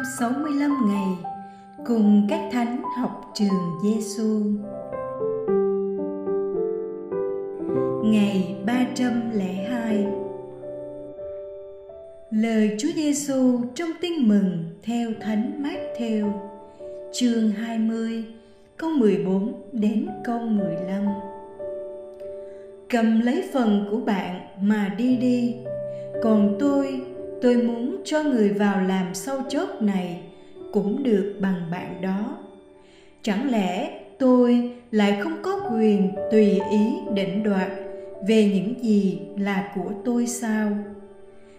365 ngày cùng các thánh học trường Giêsu. Ngày 302 Lời Chúa Giêsu trong Tin mừng theo Thánh Mát-theo, chương 20, câu 14 đến câu 15. Cầm lấy phần của bạn mà đi đi, còn tôi tôi muốn cho người vào làm sau chốt này cũng được bằng bạn đó. Chẳng lẽ tôi lại không có quyền tùy ý định đoạt về những gì là của tôi sao?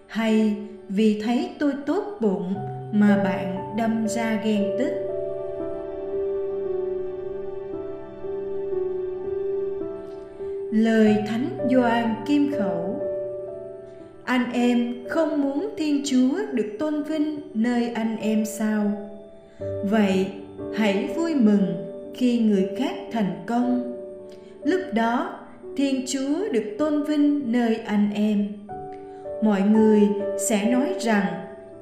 Hay vì thấy tôi tốt bụng mà bạn đâm ra ghen tức? Lời thánh doan kim khẩu anh em không muốn thiên chúa được tôn vinh nơi anh em sao? Vậy hãy vui mừng khi người khác thành công. Lúc đó, thiên chúa được tôn vinh nơi anh em. Mọi người sẽ nói rằng,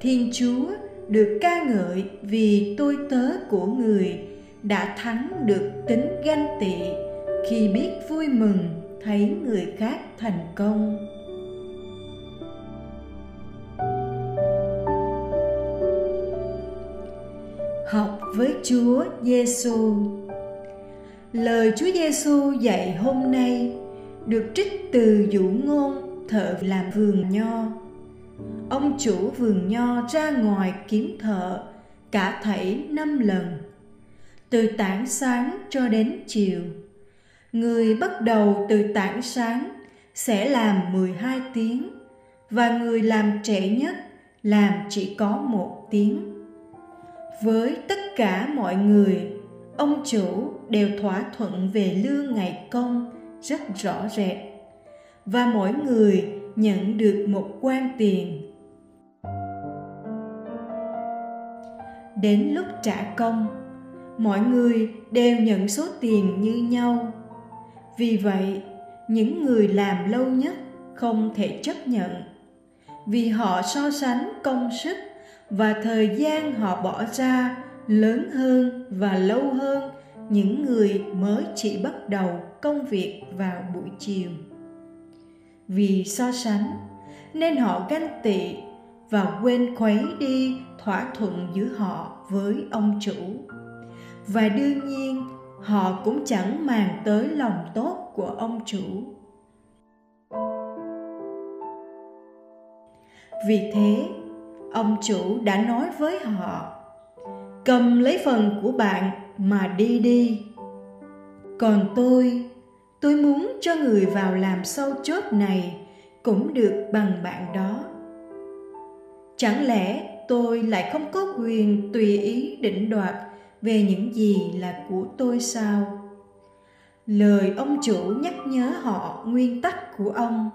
thiên chúa được ca ngợi vì tôi tớ của người đã thắng được tính ganh tị khi biết vui mừng thấy người khác thành công. Học với Chúa Giêsu. Lời Chúa Giêsu dạy hôm nay được trích từ dụ ngôn thợ làm vườn nho. Ông chủ vườn nho ra ngoài kiếm thợ cả thảy năm lần, từ tảng sáng cho đến chiều. Người bắt đầu từ tảng sáng sẽ làm 12 tiếng và người làm trễ nhất làm chỉ có một tiếng với tất cả mọi người, ông chủ đều thỏa thuận về lương ngày công rất rõ rệt. Và mỗi người nhận được một quan tiền. Đến lúc trả công, mọi người đều nhận số tiền như nhau. Vì vậy, những người làm lâu nhất không thể chấp nhận. Vì họ so sánh công sức và thời gian họ bỏ ra lớn hơn và lâu hơn những người mới chỉ bắt đầu công việc vào buổi chiều. Vì so sánh, nên họ ganh tị và quên khuấy đi thỏa thuận giữa họ với ông chủ. Và đương nhiên, họ cũng chẳng màng tới lòng tốt của ông chủ. Vì thế ông chủ đã nói với họ, cầm lấy phần của bạn mà đi đi. Còn tôi tôi muốn cho người vào làm sâu chốt này cũng được bằng bạn đó. Chẳng lẽ tôi lại không có quyền tùy ý định đoạt về những gì là của tôi sao? Lời ông chủ nhắc nhớ họ nguyên tắc của ông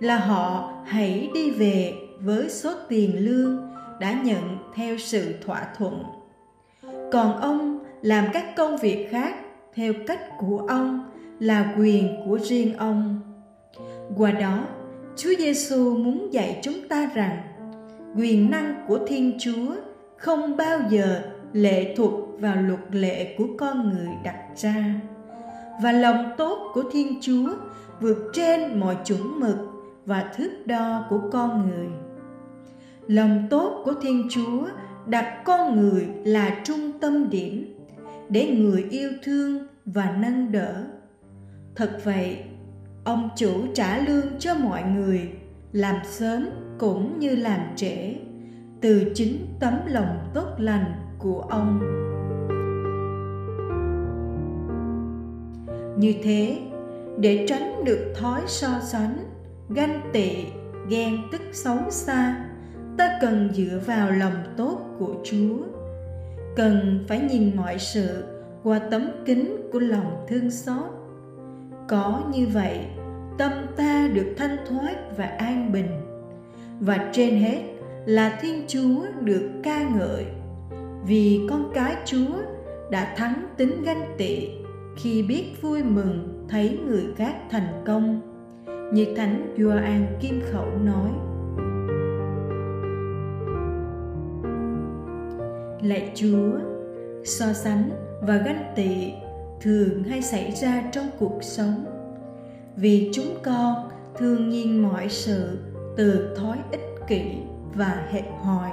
là họ hãy đi về với số tiền lương đã nhận theo sự thỏa thuận. Còn ông làm các công việc khác theo cách của ông là quyền của riêng ông. Qua đó, chúa giêsu muốn dạy chúng ta rằng quyền năng của thiên chúa không bao giờ lệ thuộc vào luật lệ của con người đặt ra, và lòng tốt của thiên chúa vượt trên mọi chuẩn mực và thước đo của con người lòng tốt của thiên chúa đặt con người là trung tâm điểm để người yêu thương và nâng đỡ. Thật vậy, ông chủ trả lương cho mọi người, làm sớm cũng như làm trễ, từ chính tấm lòng tốt lành của ông. Như thế, để tránh được thói so sánh, ganh tị, ghen tức xấu xa ta cần dựa vào lòng tốt của chúa. Cần phải nhìn mọi sự qua tấm kính của lòng thương xót. Có như vậy, tâm ta được thanh thoát và an bình. Và trên hết là thiên chúa được ca ngợi. Vì con cái chúa đã thắng tính ganh tị khi biết vui mừng thấy người khác thành công. Như thánh Gioan Kim Khẩu nói. Lạy chúa. So sánh và ganh tị thường hay xảy ra trong cuộc sống. Vì chúng con thường nhìn mọi sự từ thói ích kỷ và hẹp hòi.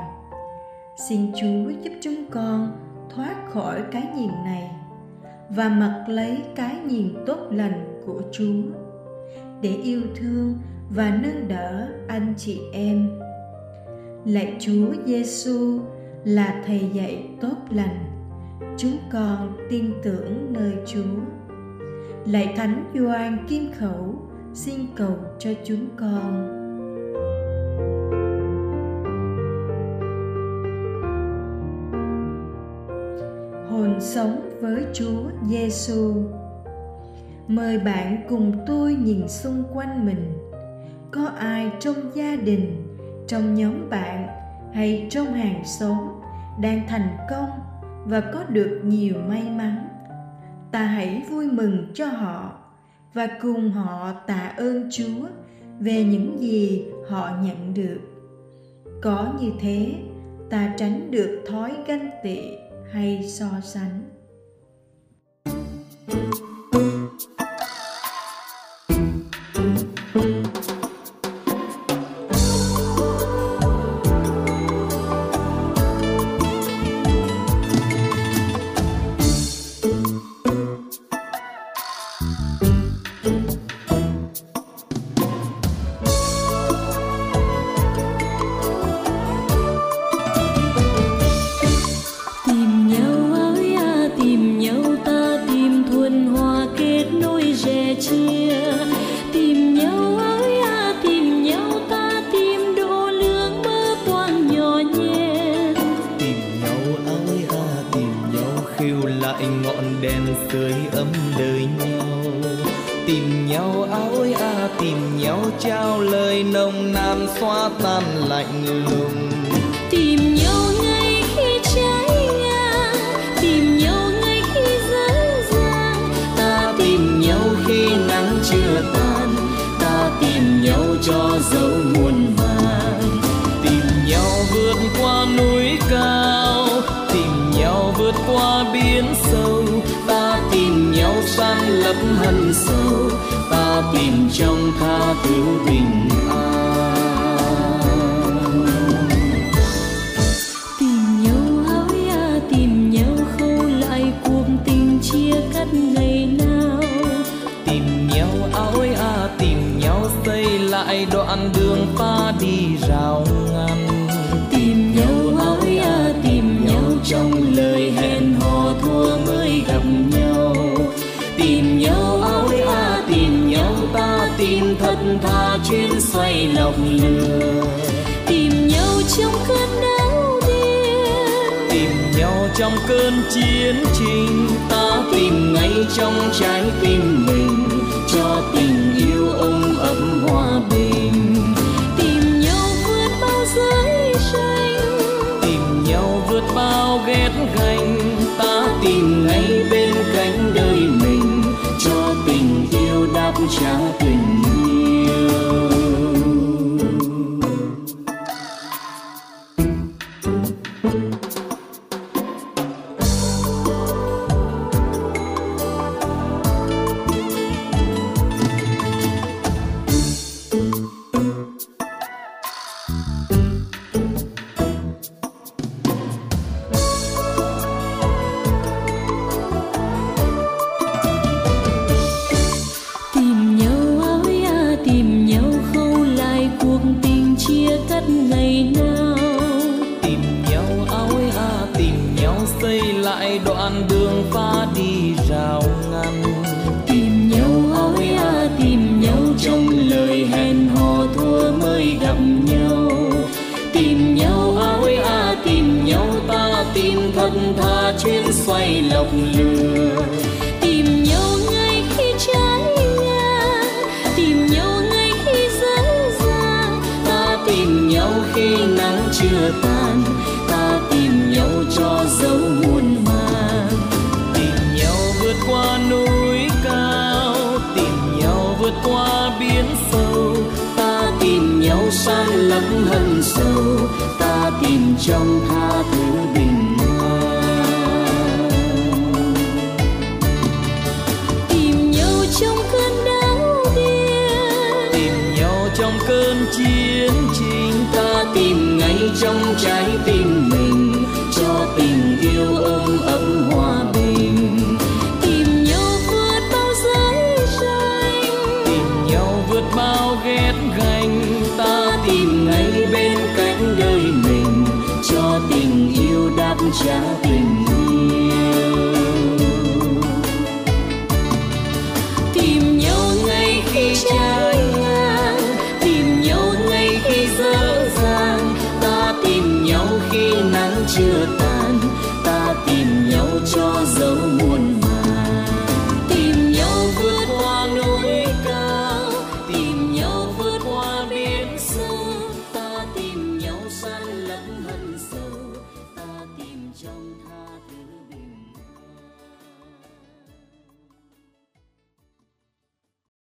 Xin chúa giúp chúng con thoát khỏi cái nhìn này và mặc lấy cái nhìn tốt lành của chúa để yêu thương và nâng đỡ anh chị em. Lạy chúa giêsu là thầy dạy tốt lành chúng con tin tưởng nơi chúa lạy thánh gioan kim khẩu xin cầu cho chúng con hồn sống với Chúa Giêsu. Mời bạn cùng tôi nhìn xung quanh mình. Có ai trong gia đình, trong nhóm bạn hay trong hàng xóm đang thành công và có được nhiều may mắn? Ta hãy vui mừng cho họ và cùng họ tạ ơn Chúa về những gì họ nhận được. Có như thế, ta tránh được thói ganh tị hay so sánh sưởi xóa tan lạnh lùng. Tìm nhau ngay khi trái ngang, tìm nhau ngay khi dở dang. Ta tìm nhau khi nắng chưa tan, ta tìm nhau cho dấu muôn vàng tìm nhau vượt qua núi cao, tìm nhau vượt qua biển sâu. Ta tìm nhau san lấp hận sâu, ta tìm trong tha thứ bình an. Đoạn đường pha đi rào ngăn tìm nhau áo à tìm nhau trong lời hẹn hò thua mới gặp nhau. Tìm nhau áo à tìm nhau ta tìm thật tha chuyến xoay lọc lừa. Tìm nhau trong cơn đau điên. Tìm nhau trong cơn chiến trình ta tìm ngay trong trái tim mình ghét ganh ta tìm ngay bên cánh đời mình cho tình yêu đáp trả tan ta tìm nhau cho dấu muôn màng. Tìm nhau vượt qua núi cao tìm nhau vượt qua biển sâu. Ta tìm nhau sang lấp hận sâu ta tìm trong tha thứ bình an. Tìm nhau trong cơn đau điên tìm nhau trong cơn chiến tranh trong trái tim mình cho tình yêu ôm ấm hòa bình. Tìm nhau vượt bao giới tranh. Tìm nhau vượt bao ghét ganh ta tìm ngay bên cạnh đời mình cho tình yêu đáp trả tình cho